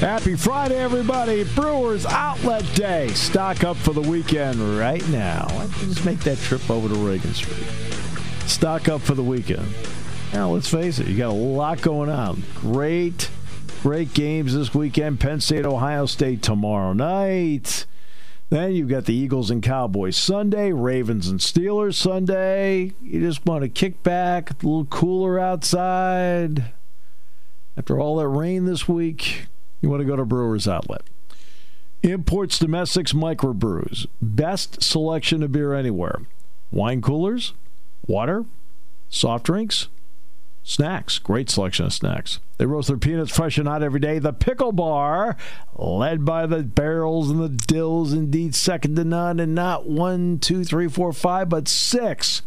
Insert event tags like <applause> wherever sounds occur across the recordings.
Happy Friday, everybody. Brewers Outlet Day. Stock up for the weekend right now. Just make that trip over to Reagan Street. Stock up for the weekend. Now, let's face it, you got a lot going on. Great, great games this weekend. Penn State, Ohio State tomorrow night. Then you've got the Eagles and Cowboys Sunday, Ravens and Steelers Sunday. You just want to kick back, a little cooler outside. After all that rain this week, you want to go to Brewers Outlet. Imports, domestics, microbrews. Best selection of beer anywhere. Wine coolers, water, soft drinks, Snacks, great selection of snacks. They roast their peanuts fresh and hot every day. The Pickle Bar, led by the barrels and the dills, indeed second to none, and not one, two, three, four, five, but six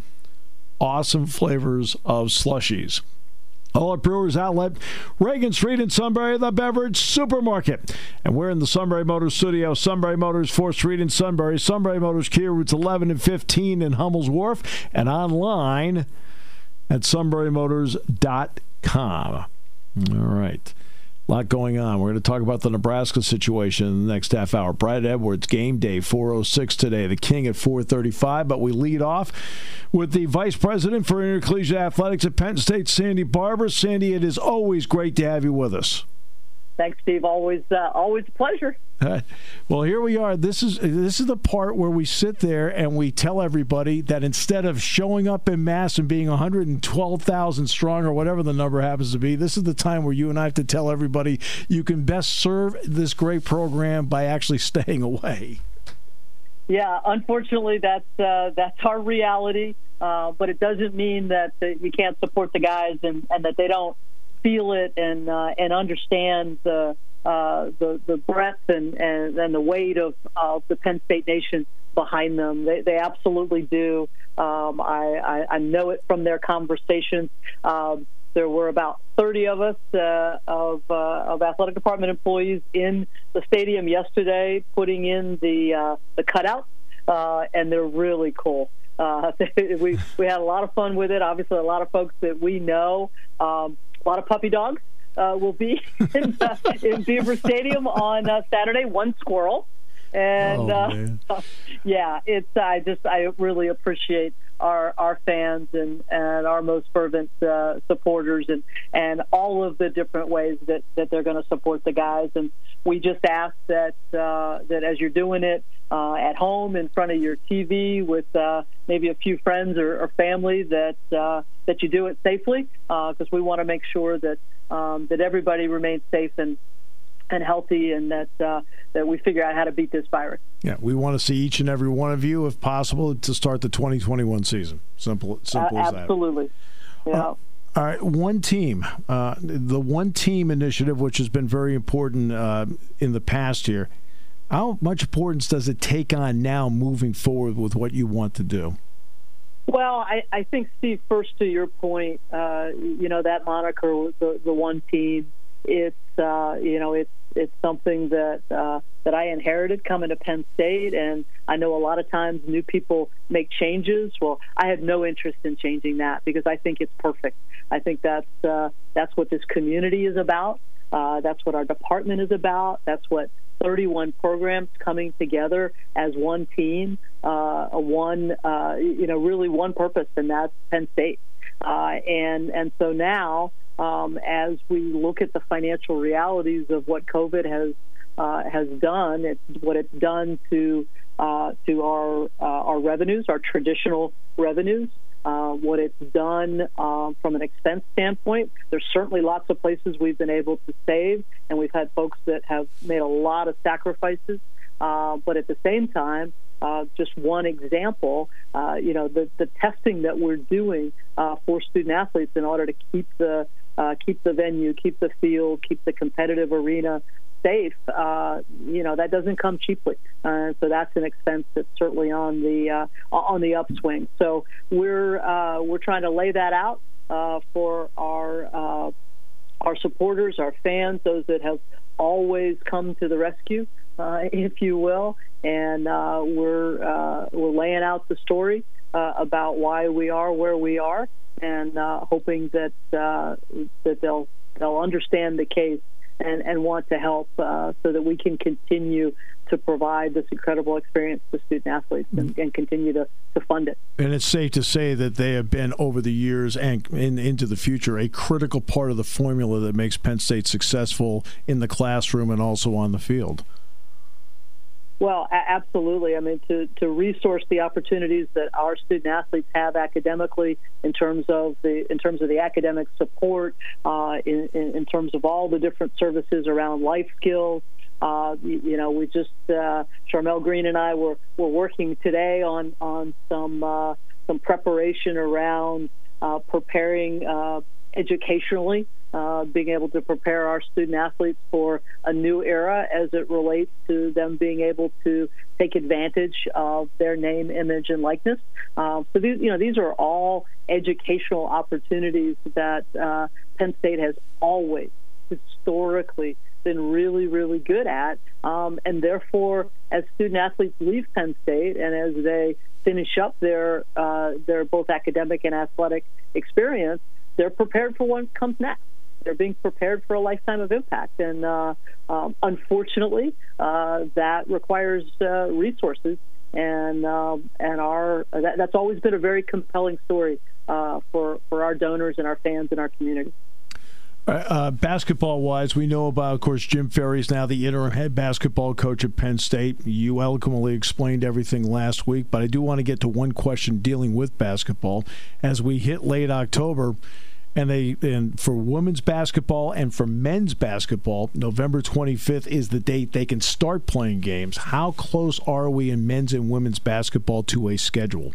awesome flavors of slushies. All at Brewers Outlet, Reagan Street in Sunbury, the beverage supermarket. And we're in the Sunbury Motors studio, Sunbury Motors, 4th Street in Sunbury, Sunbury Motors, Kia routes 11 and 15 in Hummel's Wharf, and online at sunburymotors.com. All right. A lot going on. We're going to talk about the Nebraska situation in the next half hour. Brad Edwards, game day, 406 today. The King at 435. But we lead off with the Vice President for Intercollegiate Athletics at Penn State, Sandy Barbour. Sandy, it is always great to have you with us. Thanks, Steve. Always, uh, always a pleasure. Well, here we are. This is this is the part where we sit there and we tell everybody that instead of showing up in mass and being 112,000 strong or whatever the number happens to be, this is the time where you and I have to tell everybody you can best serve this great program by actually <laughs> staying away. Yeah, unfortunately, that's uh, that's our reality. Uh, but it doesn't mean that, that you can't support the guys and, and that they don't feel it and uh, and understand the uh, the the breadth and, and, and the weight of, of the Penn State Nation behind them. They, they absolutely do. Um, I, I, I, know it from their conversations. Um, there were about 30 of us uh, of, uh, of athletic department employees in the stadium yesterday, putting in the uh, the cutouts, uh, and they're really cool. Uh, <laughs> we we had a lot of fun with it. Obviously, a lot of folks that we know. Um, a lot of puppy dogs uh, will be <laughs> in, uh, in Beaver Stadium on uh, Saturday. One squirrel, and oh, uh, <laughs> yeah, it's I just I really appreciate our our fans and and our most fervent uh, supporters and and all of the different ways that that they're going to support the guys. And we just ask that uh, that as you're doing it. Uh, at home in front of your TV with uh, maybe a few friends or, or family that uh, that you do it safely because we want to make sure that um, that everybody remains safe and and healthy, and that uh, that we figure out how to beat this virus. Yeah, we want to see each and every one of you, if possible, to start the 2021 season. Simple, simple uh, as that. Absolutely. Yeah. all right, one team, uh, the one team initiative, which has been very important uh, in the past year. How much importance does it take on now moving forward with what you want to do? Well, I, I think Steve. First, to your point, uh, you know that moniker, the the one team. It's uh, you know it's it's something that uh, that I inherited coming to Penn State, and I know a lot of times new people make changes. Well, I have no interest in changing that because I think it's perfect. I think that's uh, that's what this community is about. Uh, that's what our department is about. That's what 31 programs coming together as one team, uh, a one, uh, you know, really one purpose, and that's Penn State. Uh, and and so now, um, as we look at the financial realities of what COVID has uh, has done, it's what it's done to uh, to our uh, our revenues, our traditional revenues uh, what it's done uh, from an expense standpoint. There's certainly lots of places we've been able to save, and we've had folks that have made a lot of sacrifices. Uh, but at the same time, uh, just one example, uh, you know, the, the testing that we're doing uh, for student athletes in order to keep the keep the venue, keep the field, keep the competitive arena safe, uh, you know, that doesn't come cheaply. Uh, so that's an expense that's certainly on the uh, on the upswing. So we're uh, we're trying to lay that out uh, for our uh, our supporters, our fans, those that have always come to the rescue, if you will, and we're we're laying out the story about why we are where we are, and hoping that that they'll they'll understand the case and, and want to help uh, so that we can continue to provide this incredible experience to student athletes and, and, continue to, to fund it. And it's safe to say that they have been, over the years and in, into the future, a critical part of the formula that makes Penn State successful in the classroom and also on the field. Well, absolutely. I mean, to, to resource the opportunities that our student athletes have academically in terms of the in terms of the academic support, uh, in, in, terms of all the different services around life skills. Uh, you, you, know, we just uh, Charmelle Green and I were were working today on on some uh, some preparation around uh, preparing uh, educationally uh, being able to prepare our student athletes for a new era as it relates to them being able to take advantage of their name, image, and likeness. Uh, so these, you know, these are all educational opportunities that uh, Penn State has always historically been really, really good at, um, and therefore, as student athletes leave Penn State and as they finish up their uh, their both academic and athletic experience, they're prepared for what comes next they're being prepared for a lifetime of impact. And uh, um, unfortunately, uh, that requires uh, resources. And um, and our that, that's always been a very compelling story uh, for for our donors and our fans and our community. Uh, uh, basketball wise, we know about, of course, Jim Ferry's now the interim head basketball coach at Penn State. You eloquently explained everything last week, but I do want to get to one question dealing with basketball. As we hit late October, and they and for women's basketball and for men's basketball, November 25th is the date they can start playing games. How close are we in men's and women's basketball to a schedule?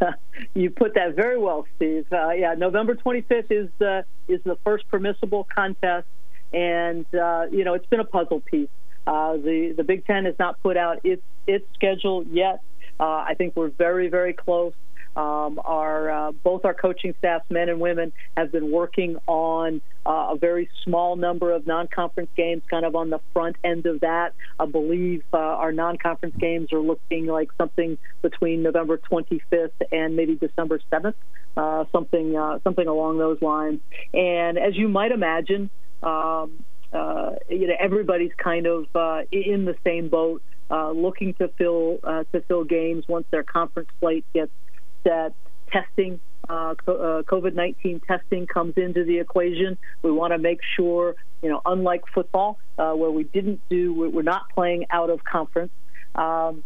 <laughs> you put that very well, Steve. Uh, yeah, November 25th is the is the first permissible contest, and uh, you know it's been a puzzle piece. Uh, the the Big Ten has not put out its its schedule yet. Uh, I think we're very very close. Um, our uh, both our coaching staffs, men and women, have been working on uh, a very small number of non-conference games, kind of on the front end of that. I believe uh, our non-conference games are looking like something between November 25th and maybe December 7th, uh, something uh, something along those lines. And as you might imagine. Um, uh, you know, everybody's kind of in the same boat, looking to fill to fill games once their conference slate gets that testing, uh, uh COVID 19 testing comes into the equation. We want to make sure, you know, unlike football, uh, where we didn't do, we're not playing out of conference. Um,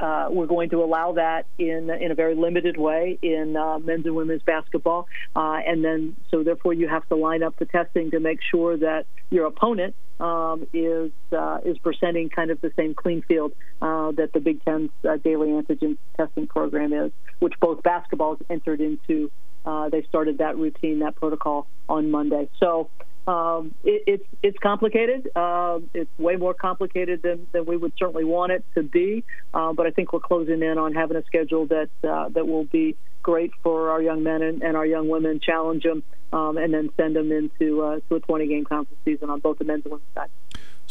uh, we're going to allow that in in a very limited way in uh, men's and women's basketball, uh, and then so therefore you have to line up the testing to make sure that your opponent um, is uh, is presenting kind of the same clean field uh, that the Big Ten's daily antigen testing program is, which both basketballs entered into. they started that routine, that protocol on Monday. So um, it, it's it's complicated. Uh, it's way more complicated than, than we would certainly want it to be. Uh, but I think we're closing in on having a schedule that uh, that will be great for our young men and, and our young women. Challenge them um, and then send them into uh, to a 20 game conference season on both the men's and women's side.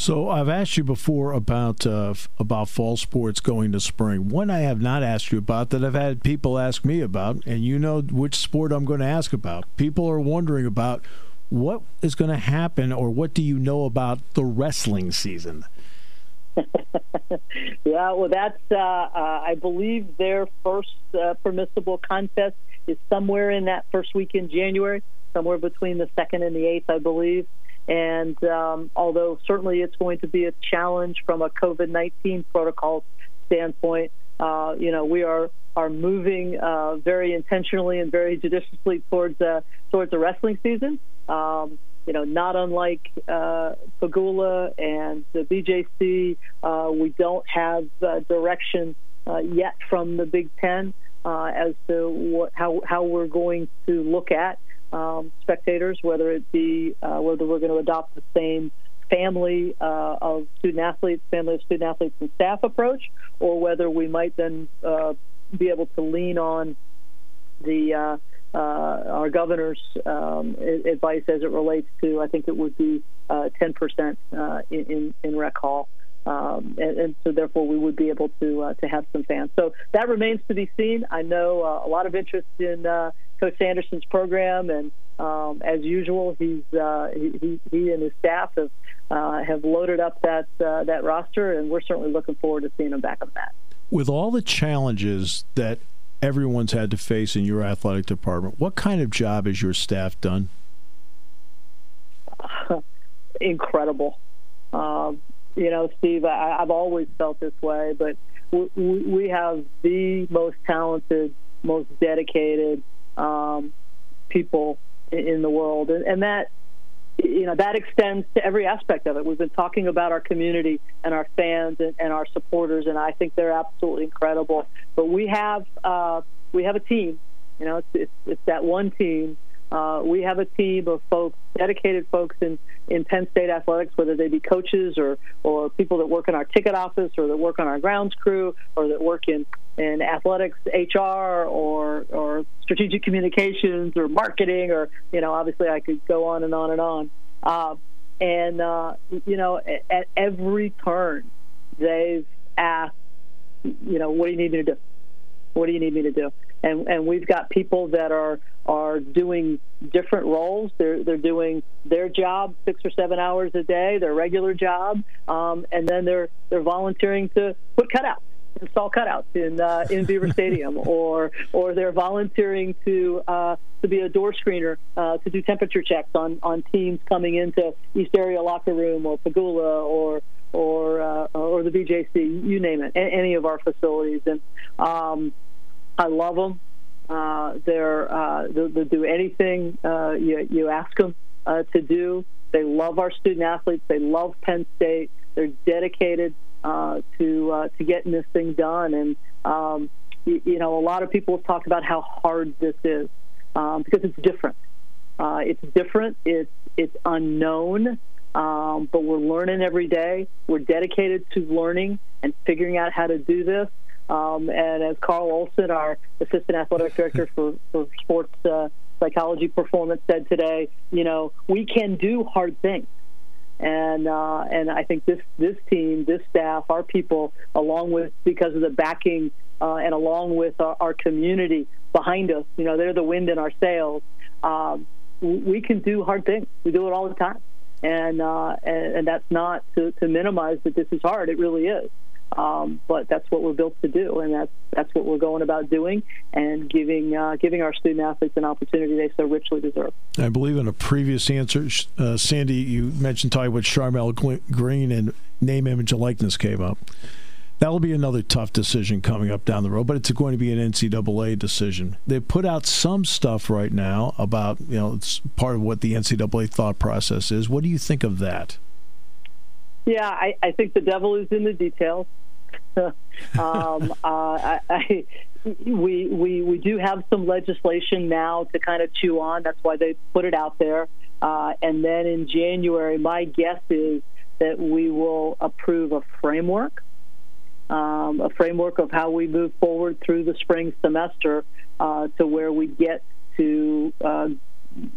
So I've asked you before about uh, about fall sports going to spring. One I have not asked you about that I've had people ask me about, and you know which sport I'm going to ask about. People are wondering about what is going to happen, or what do you know about the wrestling season? <laughs> yeah, well, that's, uh, uh, I believe their first uh, permissible contest is somewhere in that first week in January, somewhere between the 2nd and the 8th, I believe. And um, although certainly it's going to be a challenge from a COVID 19 protocol standpoint, uh, you know, we are are moving uh, very intentionally and very judiciously towards uh, towards the wrestling season. Um, you know, not unlike uh, Pegula and the BJC, uh, we don't have uh, direction uh, yet from the Big Ten uh, as to what, how how we're going to look at um, spectators, whether it be uh, whether we're going to adopt the same family uh, of student athletes, family of student athletes and staff approach, or whether we might then uh, be able to lean on the uh, uh, our governor's um, advice as it relates to. I think it would be 10% in, in rec hall. Um, and, and, so therefore we would be able to uh, to have some fans. So that remains to be seen. I know uh, a lot of interest in uh, Coach Sanderson's program, and um, as usual, he's he, he and his staff have have loaded up that that roster, and we're certainly looking forward to seeing him back on that. With all the challenges that everyone's had to face in your athletic department, what kind of job has your staff done? <laughs> Incredible. Um, you know, Steve, I, have always felt this way, but we, we, have the most talented, most dedicated um, people in the world, and, and that you know that extends to every aspect of it. We've been talking about our community and our fans and, and our supporters, and I think they're absolutely incredible. But we have uh, we have a team. You know, it's, it's, it's that one team uh, we have a team of folks, dedicated folks in, in Penn State athletics, whether they be coaches or, or people that work in our ticket office or that work on our grounds crew or that work in, in athletics HR or, or strategic communications or marketing or, you know, obviously I could go on and on and on. Uh, and, uh, you know, at, at every turn, they've asked, you know, what do you need me to do? What do you need me to do? And and we've got people that are are doing different roles. They're they're doing their job six or seven hours a day, their regular job, um, and then they're they're volunteering to put cutouts, install cutouts in uh, in Beaver <laughs> Stadium, or or they're volunteering to uh, to be a door screener uh, to do temperature checks on on teams coming into East Area locker room or Pegula or or uh, or the BJC, you name it, any of our facilities, and um, I love them. Uh, they're uh, they'll, they'll, do anything uh, you, you ask them uh, to do. They love our student athletes. They love Penn State. They're dedicated uh, to uh, to getting this thing done. And um, you, you, know, a lot of people talked about how hard this is um, because it's different. it's different. It's it's unknown. Um, but we're learning every day. We're dedicated to learning and figuring out how to do this. Um, and as Carl Olson, our assistant athletic director for, for sports uh, psychology performance, said today, you know, we can do hard things. And uh, and I think this this team, this staff, our people, along with because of the backing uh, and along with our, our, community behind us, you know, they're the wind in our sails. Um, we can do hard things. We do it all the time, and uh, and, and, that's not to, to minimize that this is hard. It really is. Um, but that's what we're built to do, and that's that's what we're going about doing, and giving uh, giving our student athletes an opportunity they so richly deserve. I believe in a previous answer, uh, Sandy, you mentioned talking with Charmelle Green and name, image, and likeness came up. That will be another tough decision coming up down the road, but it's going to be an NCAA decision. They put out some stuff right now about you know it's part of what the NCAA thought process is. What do you think of that? Yeah, I, I think the devil is in the details. <laughs> um, uh, I, we, we, we do have some legislation now to kind of chew on. That's why they put it out there. Uh, and then in January, my guess is that we will approve a framework, um, a framework of how we move forward through the spring semester uh, to where we get to, uh,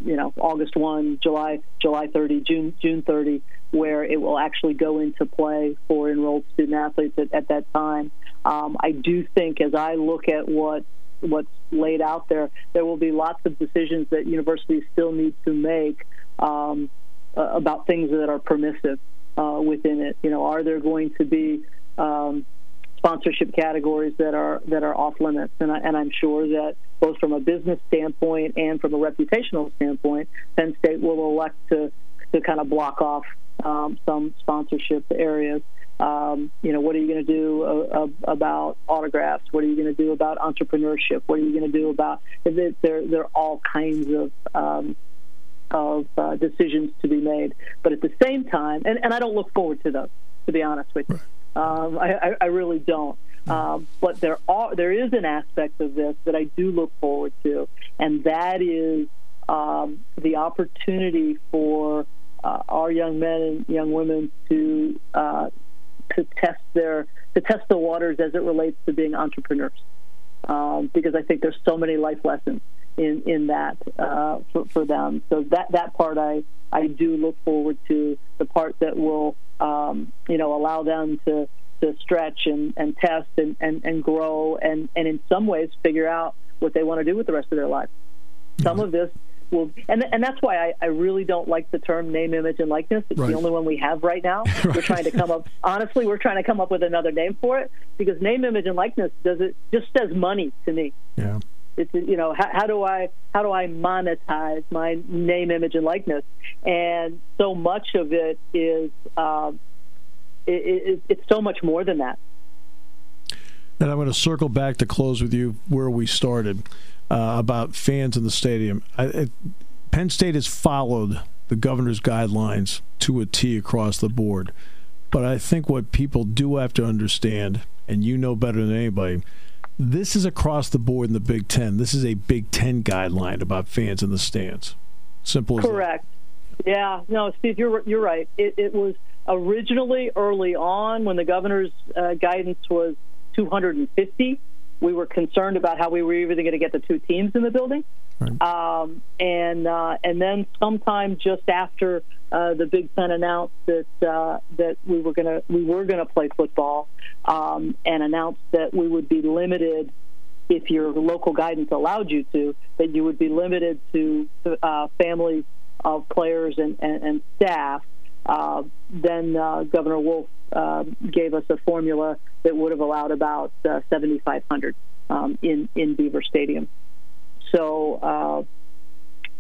you know, August 1, July, July 30, June, June 30, where it will actually go into play for enrolled student athletes at, at that time. Um, I do think, as I look at what what's laid out there, there will be lots of decisions that universities still need to make um, about things that are permissive uh, within it. You know, are there going to be um, sponsorship categories that are that are off limits? And, I, and I'm sure that both from a business standpoint and from a reputational standpoint, Penn State will elect to to kind of block off um, some sponsorship areas. Um, you know, what are you going to do uh, about autographs? What are you going to do about entrepreneurship? What are you going to do about? There, there are all kinds of um, of uh, decisions to be made. But at the same time, and, and I don't look forward to those, to be honest with you. Um, I, I, really don't. Um, but there are there is an aspect of this that I do look forward to, and that is um, the opportunity for uh, our young men and young women to uh, to test their to test the waters as it relates to being entrepreneurs, um, because I think there's so many life lessons in in that uh, for, for them. So that that part I I do look forward to the part that will um, you know allow them to to stretch and, and test and, and, and grow and, and in some ways figure out what they want to do with the rest of their life. Some of this will, and and that's why I, I really don't like the term name, image, and likeness. It's right. the only one we have right now. <laughs> right. We're trying to come up. Honestly, we're trying to come up with another name for it because name, image, and likeness does it just says money to me. Yeah. It's you know how, how do I how do I monetize my name, image, and likeness? And so much of it is um, it, it, it's so much more than that. And I'm going to circle back to close with you where we started uh, about fans in the stadium. I, it, Penn State has followed the governor's guidelines to a T across the board. But I think what people do have to understand, and you know better than anybody, this is across the board in the Big Ten. This is a Big Ten guideline about fans in the stands. Simple as Correct. That. Yeah. No, Steve, you're you're right. It, it, was originally early on when the governor's uh, guidance was 250 we were concerned about how we were even going to get the two teams in the building. Right. Um, and uh, and then sometime just after uh, the Big Ten announced that uh, that we were going to we were going to play football um, and announced that we would be limited if your local guidance allowed you to that you would be limited to uh, families of players and, and, and staff. Uh, then uh, Governor Wolf uh, gave us a formula that would have allowed about uh, 7,500 um, in in Beaver Stadium. So, uh,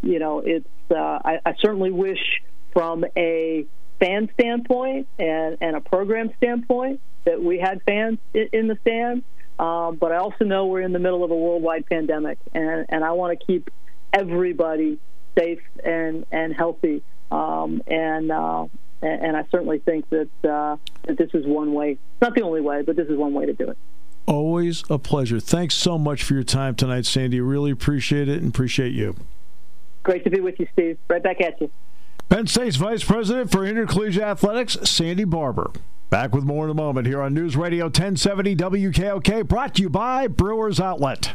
you know, it's uh, I, I, certainly wish from a fan standpoint and, and a program standpoint that we had fans in, in the stands. Um, but I also know we're in the middle of a worldwide pandemic, and, and I want to keep everybody safe and and healthy. Um, and uh, and I certainly think that uh, that this is one way. Not the only way, but this is one way to do it. Always a pleasure. Thanks so much for your time tonight, Sandy. Really appreciate it and appreciate you. Great to be with you, Steve. Right back at you. Penn State's Vice President for Intercollegiate Athletics, Sandy Barbour. Back with more in a moment here on News Radio 1070 WKOK, brought to you by Brewers Outlet.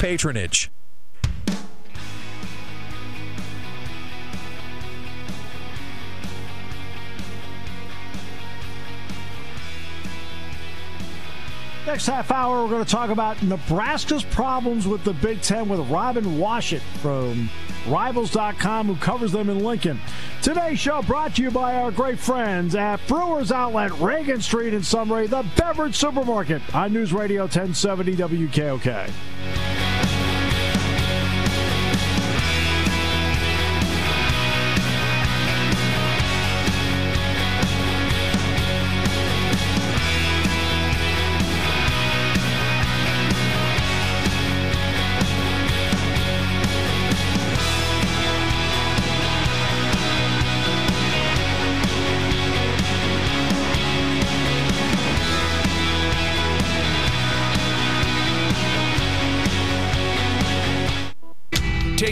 patronage. Next half hour, we're going to talk about Nebraska's problems with the Big Ten with Robin Washut from Rivals.com, who covers them in Lincoln. Today's show brought to you by our great friends at Brewers Outlet, Reagan Street in Sunbury, the beverage supermarket on News Radio 1070 WKOK.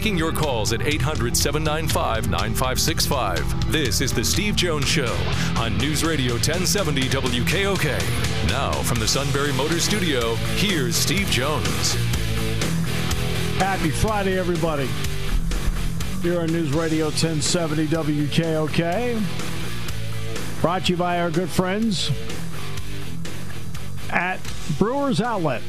Taking your calls at 800 795 9565. This is The Steve Jones Show on News Radio 1070 WKOK. Now, from the Sunbury Motor Studio, here's Steve Jones. Happy Friday, everybody. Here on News Radio 1070 WKOK. Brought to you by our good friends at Brewers Outlet.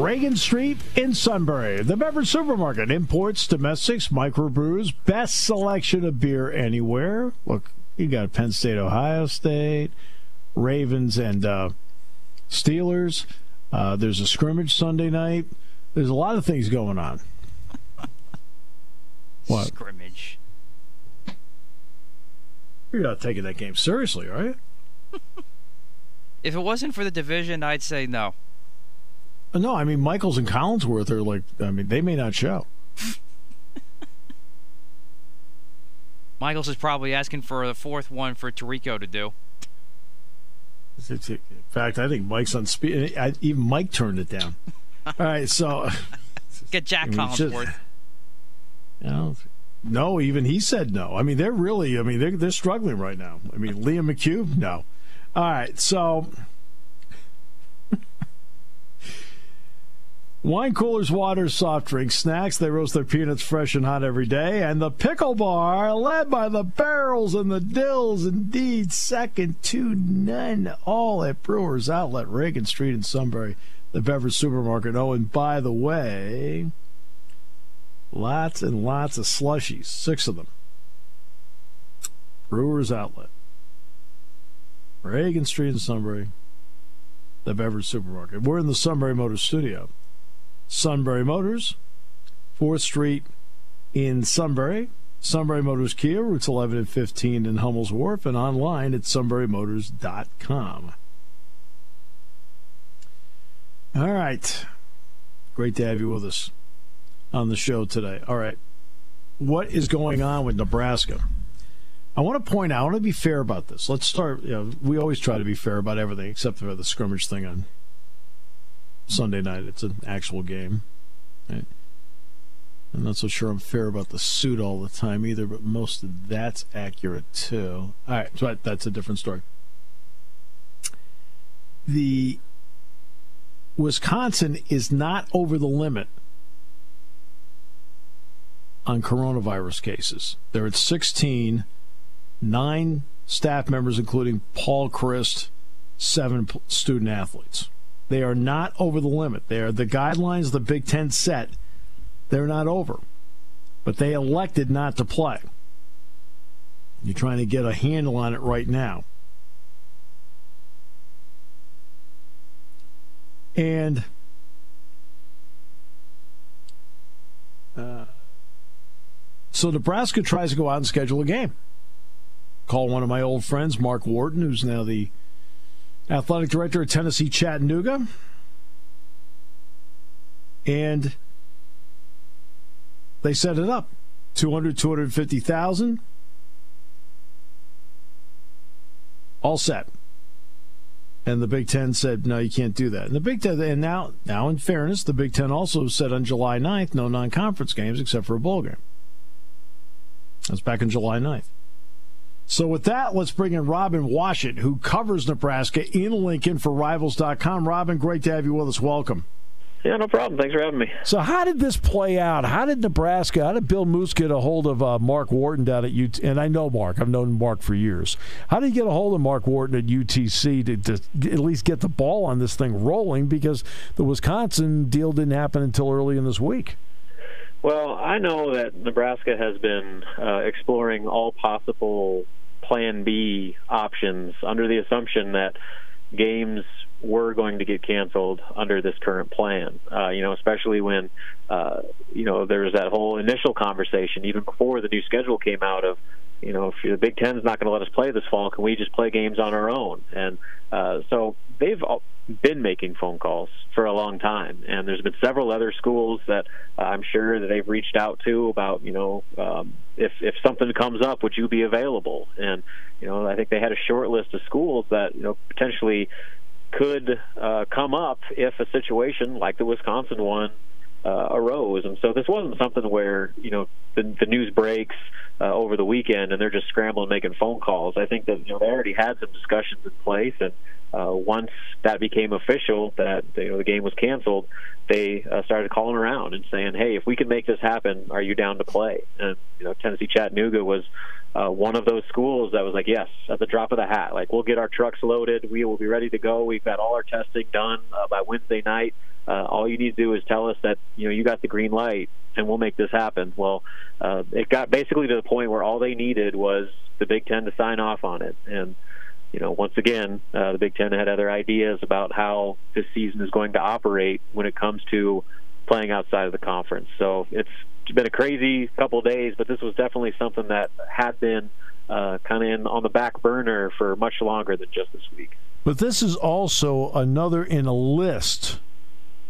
Reagan Street in Sunbury. The Beverage Supermarket imports, domestics, microbrews, best selection of beer anywhere. Look, you got Penn State, Ohio State, Ravens, and uh, Steelers. Uh, there's a scrimmage Sunday night. There's a lot of things going on. <laughs> what? Scrimmage. You're not taking that game seriously, are you? <laughs> if it wasn't for the division, I'd say no. No, I mean Michaels and Collinsworth are like. I mean, they may not show. <laughs> Michaels is probably asking for the fourth one for Tirico to do. In fact, I think Mike's on speed. Even Mike turned it down. <laughs> All right, so get Jack I mean, Collinsworth. Just, you know, no, even he said no. I mean, they're really. I mean, they're they're struggling right now. I mean, Liam McHugh, no. All right, so Wine coolers, water, soft drinks, snacks. They roast their peanuts fresh and hot every day. And the pickle bar, led by the barrels and the dills, indeed, second to none. All at Brewers Outlet, Reagan Street in Sunbury, the beverage supermarket. Oh, and by the way, lots and lots of slushies, six of them. Brewers Outlet, Reagan Street in Sunbury, the beverage supermarket. We're in the Sunbury Motor Studio. Sunbury Motors, 4th Street in Sunbury. Sunbury Motors Kia, routes 11 and 15 in Hummel's Wharf, and online at sunburymotors.com. All right. Great to have you with us on the show today. All right. What is going on with Nebraska? I want to point out, I want to be fair about this. Let's start. You know, we always try to be fair about everything except for the scrimmage thing on Sunday night. It's an actual game. Right? I'm not so sure I'm fair about the suit all the time either, but most of that's accurate too. All right, so that's a different story. The Wisconsin is not over the limit on coronavirus cases. They're at 16, nine staff members, including Paul Chryst, seven student athletes. They are not over the limit. They are the guidelines the Big Ten set. They're not over. But they elected not to play. You're trying to get a handle on it right now. And uh, so Nebraska tries to go out and schedule a game. Call one of my old friends, Mark Wharton, who's now the athletic director of Tennessee Chattanooga. And they set it up 200, 250,000. All set. And the Big Ten said, no, you can't do that. And the Big Ten, and now, now in fairness, the Big Ten also said on July 9th, no non conference games except for a bowl game. That's back on July 9th. So, with that, let's bring in Robin Washut, who covers Nebraska in Lincoln for Rivals.com. Robin, great to have you with us. Welcome. Yeah, no problem. Thanks for having me. So, how did this play out? How did Nebraska, how did Bill Moos get a hold of uh, Mark Wharton down at UT? And I know Mark, I've known Mark for years. How did he get a hold of Mark Wharton at UTC to, to at least get the ball on this thing rolling? Because the Wisconsin deal didn't happen until early in this week. Well, I know that Nebraska has been uh, exploring all possible Plan B options under the assumption that games were going to get canceled under this current plan. Uh, you know, especially when uh, you know there was that whole initial conversation even before the new schedule came out of you know, if the Big Ten's not going to let us play this fall, can we just play games on our own? And uh, so they've been making phone calls for a long time, and there's been several other schools that uh, I'm sure that they've reached out to about, you know, um, if if something comes up, would you be available? And you know, I think they had a short list of schools that you know potentially could uh, come up if a situation like the Wisconsin one uh, arose. And so this wasn't something where you know the, the news breaks uh, over the weekend and they're just scrambling making phone calls. I think that you know they already had some discussions in place, and uh, once that became official that you know the game was canceled, they uh, started calling around and saying, "Hey, if we can make this happen, are you down to play?" And you know Tennessee Chattanooga was uh, one of those schools that was like, yes, at the drop of the hat. Like, we'll get our trucks loaded. We will be ready to go. We've got all our testing done uh, by Wednesday night. Uh, all you need to do is tell us that you know you got the green light, and we'll make this happen. Well, uh, it got basically to the point where all they needed was the Big Ten to sign off on it, and you know, once again, uh, the Big Ten had other ideas about how this season is going to operate when it comes to playing outside of the conference. So it's been a crazy couple of days, but this was definitely something that had been uh, kind of in on the back burner for much longer than just this week. But this is also another in a list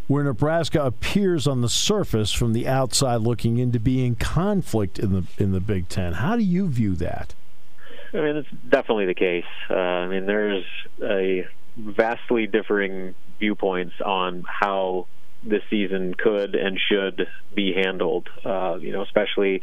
where Nebraska appears on the surface from the outside looking in to be in conflict in the in the Big Ten. How do you view that? I mean, it's definitely the case. Uh, I mean, there's a vastly differing viewpoints on how this season could and should be handled. Uh, you know, especially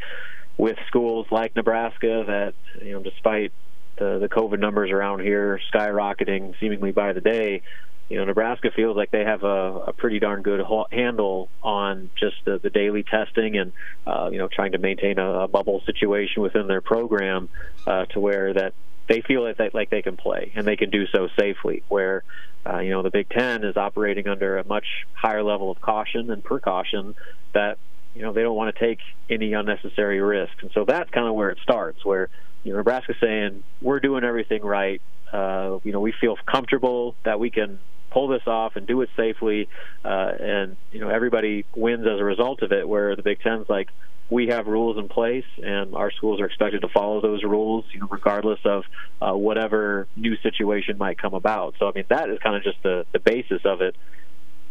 with schools like Nebraska that you know, despite the the COVID numbers around here skyrocketing seemingly by the day, you know, Nebraska feels like they have a, a pretty darn good handle on just the, the daily testing and, uh, you know, trying to maintain a, a bubble situation within their program uh, to where that they feel like they, like they can play and they can do so safely. Where, uh, you know, the Big Ten is operating under a much higher level of caution and precaution that, you know, they don't want to take any unnecessary risks. And so that's kind of where it starts, where, you know, Nebraska's saying, we're doing everything right. Uh, you know, we feel comfortable that we can pull this off and do it safely, uh, and you know everybody wins as a result of it. Where the Big Ten's like, we have rules in place, and our schools are expected to follow those rules, you know, regardless of uh, whatever new situation might come about. So I mean, that is kind of just the the basis of it.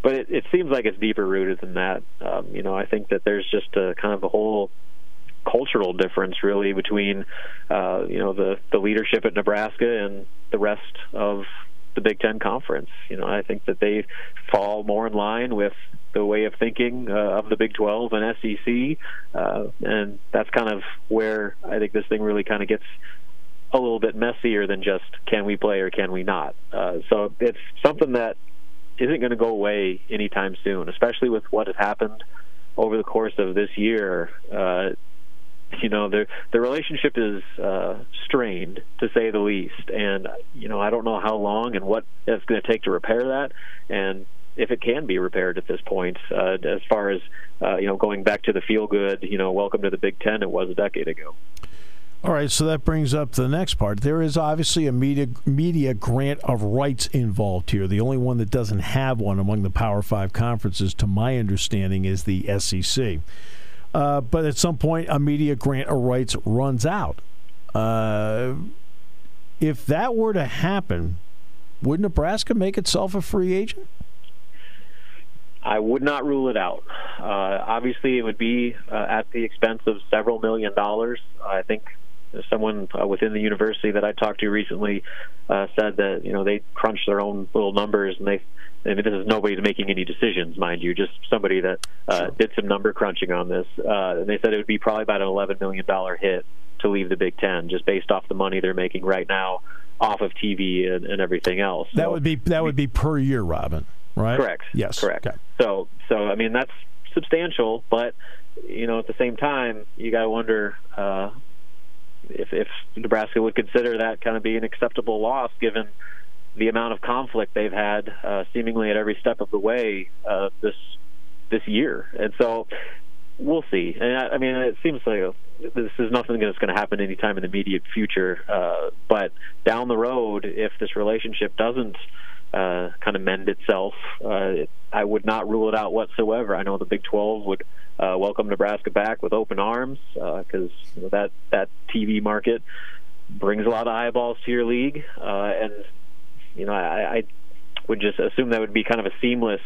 But it, it seems like it's deeper rooted than that. Um, you know, I think that there's just a kind of a whole cultural difference really between uh, you know the the leadership at Nebraska and the rest of the Big Ten Conference. You know, I think that they fall more in line with the way of thinking uh, of the Big 12 and SEC, uh, and that's kind of where I think this thing really kind of gets a little bit messier than just can we play or can we not. Uh, so it's something that isn't going to go away anytime soon, especially with what has happened over the course of this year. Uh, you know the the relationship is uh, strained to say the least, and you know I don't know how long and what it's going to take to repair that, and if it can be repaired at this point. Uh, as far as uh, you know, going back to the feel good, you know, welcome to the Big Ten. It was a decade ago. All right, so that brings up the next part. There is obviously a media media grant of rights involved here. The only one that doesn't have one among the Power Five conferences, to my understanding, is the SEC. Uh, but at some point, a media grant of rights runs out. Uh, if that were to happen, would Nebraska make itself a free agent? I would not rule it out. Uh, obviously, it would be uh, at the expense of several million dollars. I think someone uh, within the university that I talked to recently uh, said that you know they crunch their own little numbers and they I mean, this is nobody's making any decisions, mind you, just somebody that uh, sure. did some number crunching on this. Uh, and they said it would be probably about an $11 million hit to leave the Big Ten, just based off the money they're making right now off of TV and, and everything else. That so, would be that would be per year, Robin. Right? Correct. Yes. Correct. Okay. So, so I mean, that's substantial, but you know, at the same time, you got to wonder uh, if if Nebraska would consider that kind of be an acceptable loss, given the amount of conflict they've had uh, seemingly at every step of the way uh, this this year. And so we'll see. And I, I mean, it seems like this is nothing that's going to happen anytime in the immediate future. Uh, but down the road, if this relationship doesn't uh, kind of mend itself, uh, it, I would not rule it out whatsoever. I know the Big 12 would uh, welcome Nebraska back with open arms because uh, you know, that that TV market brings a lot of eyeballs to your league, uh, and you know, I, I would just assume that would be kind of a seamless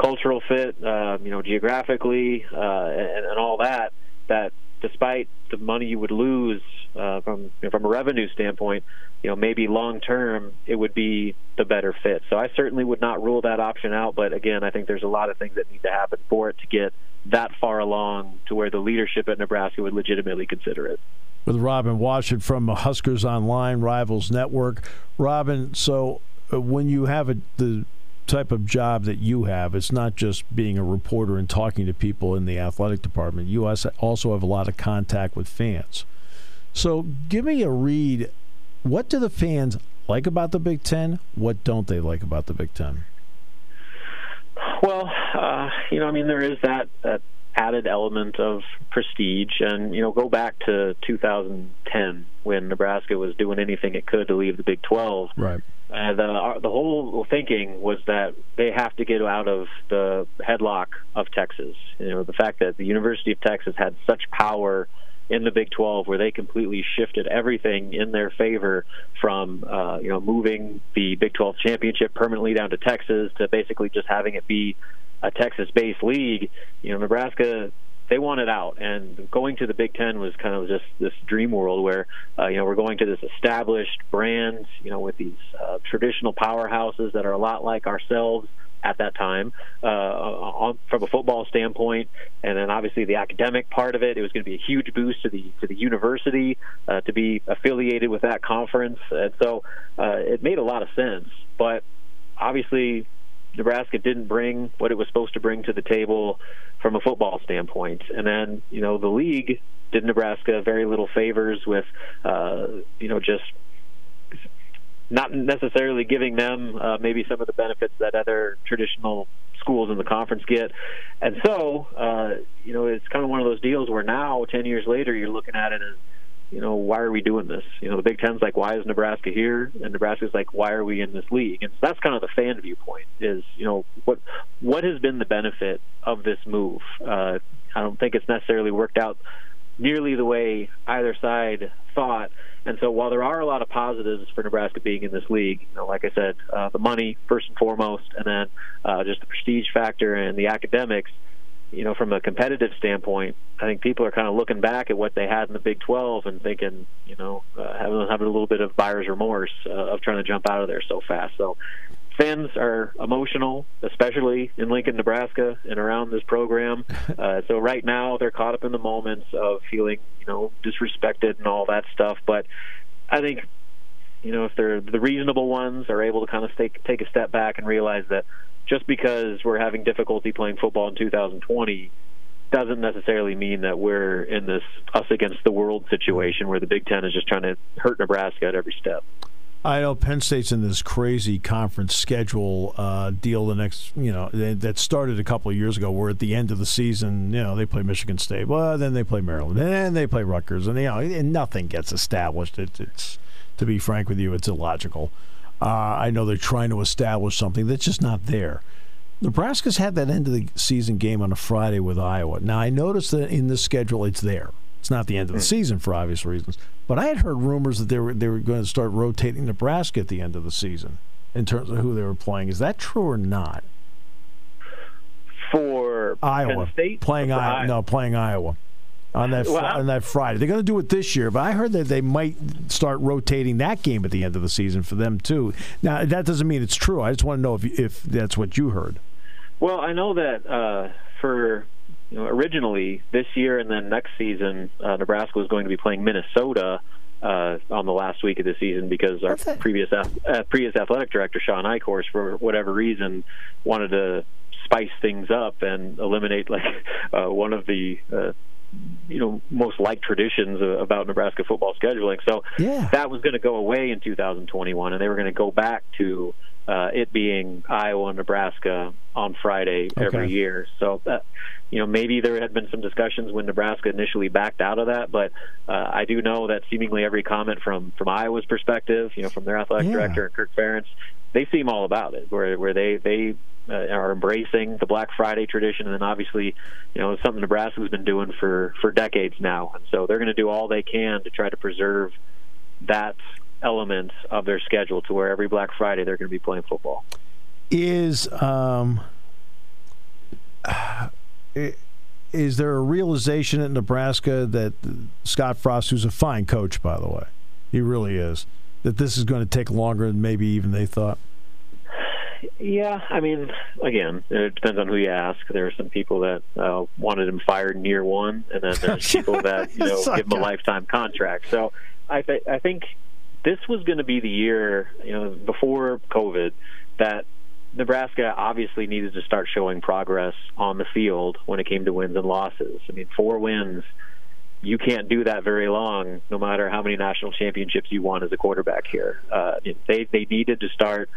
cultural fit, uh, you know, geographically uh, and, and all that. That despite the money you would lose uh, from you know, from a revenue standpoint, you know, maybe long term it would be the better fit. So I certainly would not rule that option out. But again, I think there's a lot of things that need to happen for it to get that far along to where the leadership at Nebraska would legitimately consider it with Robin Washut from Huskers Online Rivals Network. Robin, so uh, when you have a, the type of job that you have, it's not just being a reporter and talking to people in the athletic department. You also have a lot of contact with fans. So give me a read. What do the fans like about the Big Ten? What don't they like about the Big Ten? Well, uh, you know, I mean, there is that that added element of prestige. And you know, go back to 2010 when Nebraska was doing anything it could to leave the Big 12. Right. Uh, the the whole thinking was that they have to get out of the headlock of Texas. You know, the fact that the University of Texas had such power in the Big 12 where they completely shifted everything in their favor from uh, you know moving the Big 12 championship permanently down to Texas to basically just having it be a Texas-based league. You know, Nebraska they wanted out, and going to the Big Ten was kind of just this dream world where uh, you know we're going to this established brand, you know, with these uh, traditional powerhouses that are a lot like ourselves at that time uh, on, from a football standpoint, and then obviously the academic part of it. It was going to be a huge boost to the to the university uh, to be affiliated with that conference, and so uh, it made a lot of sense. But obviously, Nebraska didn't bring what it was supposed to bring to the table from a football standpoint, and then you know the league did Nebraska very little favors with uh, you know just not necessarily giving them uh, maybe some of the benefits that other traditional schools in the conference get. And so, uh, you know, it's kind of one of those deals where now, 10 years later, you're looking at it as, you know, why are we doing this? You know, the Big Ten's like, why is Nebraska here? And Nebraska's like, why are we in this league? And so that's kind of the fan viewpoint is, you know, what what has been the benefit of this move? Uh, I don't think it's necessarily worked out nearly the way either side thought. And so while there are a lot of positives for Nebraska being in this league, you know, like I said, uh, the money first and foremost, and then uh, just the prestige factor and the academics. You know, from a competitive standpoint, I think people are kind of looking back at what they had in the Big 12 and thinking, you know, uh, having having a little bit of buyer's remorse uh, of trying to jump out of there so fast. So fans are emotional, especially in Lincoln, Nebraska, and around this program. <laughs> Uh, so right now they're caught up in the moments of feeling, you know, disrespected and all that stuff. But I think, you know, if they're the reasonable ones are able to kind of take take a step back and realize that just because we're having difficulty playing football in 2020 doesn't necessarily mean that we're in this us against the world situation where the Big Ten is just trying to hurt Nebraska at every step. I know Penn State's in this crazy conference schedule uh, deal. The next, you know, that started a couple of years ago, where at the end of the season, you know, they play Michigan State, well, then they play Maryland, then they play Rutgers, and you know, and nothing gets established. It, it's, to be frank with you, it's illogical. Uh, I know they're trying to establish something that's just not there. Nebraska's had that end of the season game on a Friday with Iowa. Now I noticed that in the schedule, it's there. It's not the end of the hmm. season for obvious reasons. But I had heard rumors that they were they were going to start rotating Nebraska at the end of the season in terms of who they were playing. Is that true or not? For Iowa, State, playing Iowa, no, playing Iowa on that well, on that Friday. They're going to do it this year, but I heard that they might start rotating that game at the end of the season for them too. Now that doesn't mean it's true. I just want to know if if that's what you heard. Well, I know that uh, for you know, originally this year and then next season, uh, Nebraska was going to be playing Minnesota uh, on the last week of the season because our previous uh, previous athletic director Shawn Eichorst, for whatever reason, wanted to spice things up and eliminate like <laughs> uh, one of the uh, you know most liked traditions about Nebraska football scheduling. So yeah. that was going to go away in 2021, and they were going to go back to uh, it being Iowa and Nebraska on Friday okay. every year. So, uh, you know, maybe there had been some discussions when Nebraska initially backed out of that, but uh, I do know that seemingly every comment from from Iowa's perspective, you know, from their athletic yeah. director Kirk Ferentz, they seem all about it, where where they they uh, are embracing the Black Friday tradition, and then obviously, you know, it's something Nebraska's been doing for for decades now, and so they're going to do all they can to try to preserve that element of their schedule to where every Black Friday they're going to be playing football. Is um, is there a realization in Nebraska that Scott Frost, who's a fine coach, by the way, he really is, that this is going to take longer than maybe even they thought? Yeah, I mean, again, it depends on who you ask. There are some people that uh, wanted him fired in year one, and then there's people <laughs> that you know give him a lifetime contract. So I, th- I think this was going to be the year, you know, before COVID, that Nebraska obviously needed to start showing progress on the field when it came to wins and losses. I mean, four wins, you can't do that very long, no matter how many national championships you won as a quarterback here. Uh, they they needed to start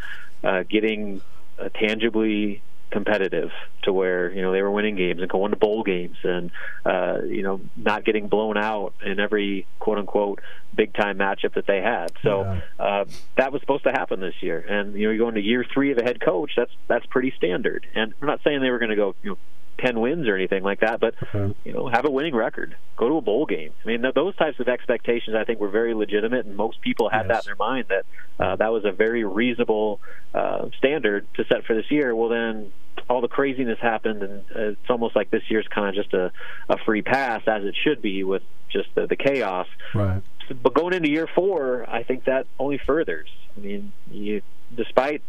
uh, getting uh, tangibly competitive to where you know they were winning games and going to bowl games and uh, you know not getting blown out in every quote unquote big time matchup that they had. So yeah. uh, that was supposed to happen this year. And you know you go into year three of a head coach. That's that's pretty standard. And I'm not saying they were going to go you know ten wins or anything like that, but you know, have a winning record, go to a bowl game. I mean, th- those types of expectations I think were very legitimate, and most people had Yes. that in their mind that uh, that was a very reasonable uh, standard to set for this year. Well, then all the craziness happened, and uh, it's almost like this year's kind of just a, a free pass, as it should be, with just the, the chaos. Right. But going into year four, I think that only furthers. I mean, you, despite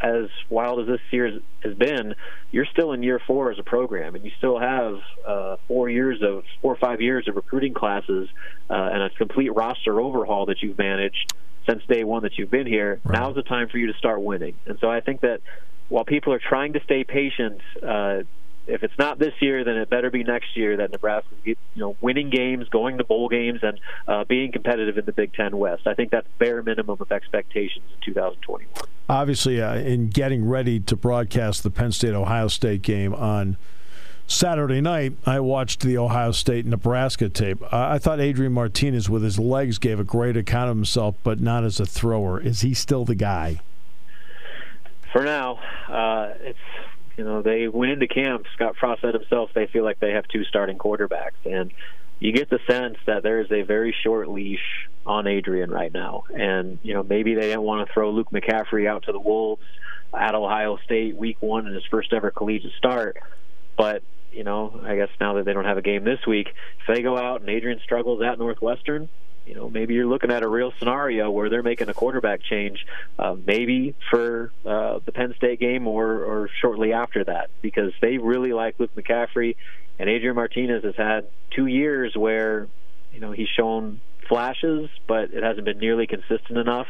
as wild as this year has been, you're still in year four as a program, and you still have uh, four years of four or five years of recruiting classes uh, and a complete roster overhaul that you've managed since day one that you've been here. Right. Now's the time for you to start winning, and so I think that while people are trying to stay patient. Uh, if it's not this year, then it better be next year that Nebraska, you know, winning games, going to bowl games, and uh, being competitive in the Big Ten West. I think that's bare minimum of expectations in 2021. Obviously, uh, in getting ready to broadcast the Penn State Ohio State game on Saturday night, I watched the Ohio State Nebraska tape. I thought Adrian Martinez, with his legs, gave a great account of himself, but not as a thrower. Is he still the guy? For now, uh, it's you know they went into camp. Scott Frost said himself they feel like they have two starting quarterbacks, and you get the sense that there is a very short leash on Adrian right now. And you know maybe they didn't want to throw Luke McCaffrey out to the wolves at Ohio State week one in his first ever collegiate start, but you know, I guess now that they don't have a game this week, if they go out and Adrian struggles at Northwestern, you know, maybe you're looking at a real scenario where they're making a quarterback change, uh, maybe for uh, the Penn State game or, or shortly after that, because they really like Luke McCaffrey, and Adrian Martinez has had two years where, you know, he's shown flashes, but it hasn't been nearly consistent enough.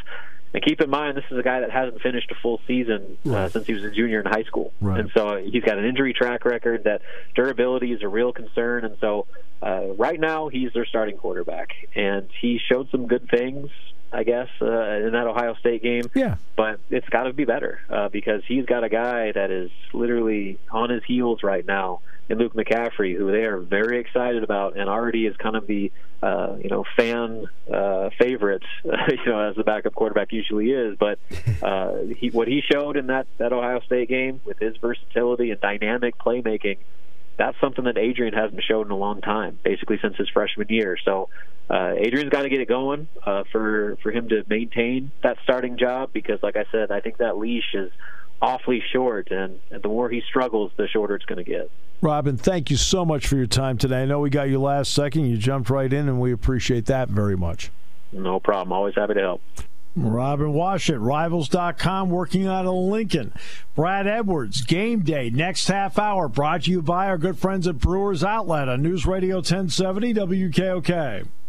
And keep in mind, this is a guy that hasn't finished a full season uh, Right. since he was a junior in high school, Right. and so he's got an injury track record. That durability is a real concern, and so uh, right now he's their starting quarterback, and he showed some good things, I guess, uh, in that Ohio State game. Yeah. But it's got to be better uh, because he's got a guy that is literally on his heels right now in Luke McCaffrey, who they are very excited about, and already is kind of the uh, you know fan uh, favorite, <laughs> you know, as the backup quarterback usually is. But <laughs> uh, he, what he showed in that that Ohio State game with his versatility and dynamic playmaking, that's something that Adrian hasn't showed in a long time, basically since his freshman year. So uh, Adrian's got to get it going uh, for for him to maintain that starting job because, like I said, I think that leash is awfully short, and, and the more he struggles, the shorter it's going to get. Robin, thank you so much for your time today. I know we got you last second. You jumped right in, and we appreciate that very much. No problem. Always happy to help. Robin Washut Rivals.com working out of Lincoln. Brad Edwards, game day, next half hour, brought to you by our good friends at Brewers Outlet on News Radio 1070 WKOK.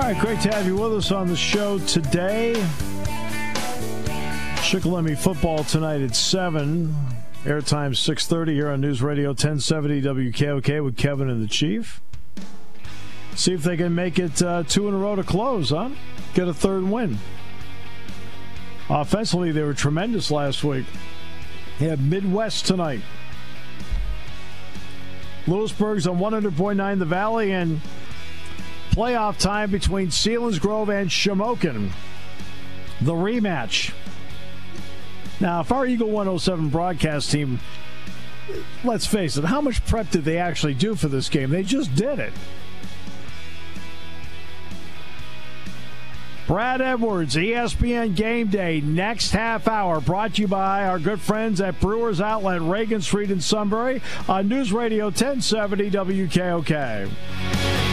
Right, great to have you with us on the show today. Shikellamy football tonight at 7. Airtime 6.30 here on News Radio 1070 WKOK with Kevin and the Chief. See if they can make it uh, two in a row to close, huh? Get a third win. Offensively, they were tremendous last week. They have Midd-West tonight. Lewisburg's on 100.9 The Valley and playoff time between Selinsgrove and Shamokin. The rematch. Now, if our Eagle 107 broadcast team, let's face it, how much prep did they actually do for this game? They just did it. Brad Edwards, ESPN Game Day, next half hour, brought to you by our good friends at Brewers Outlet, Reagan Street in Sunbury, on News Radio 1070 WKOK.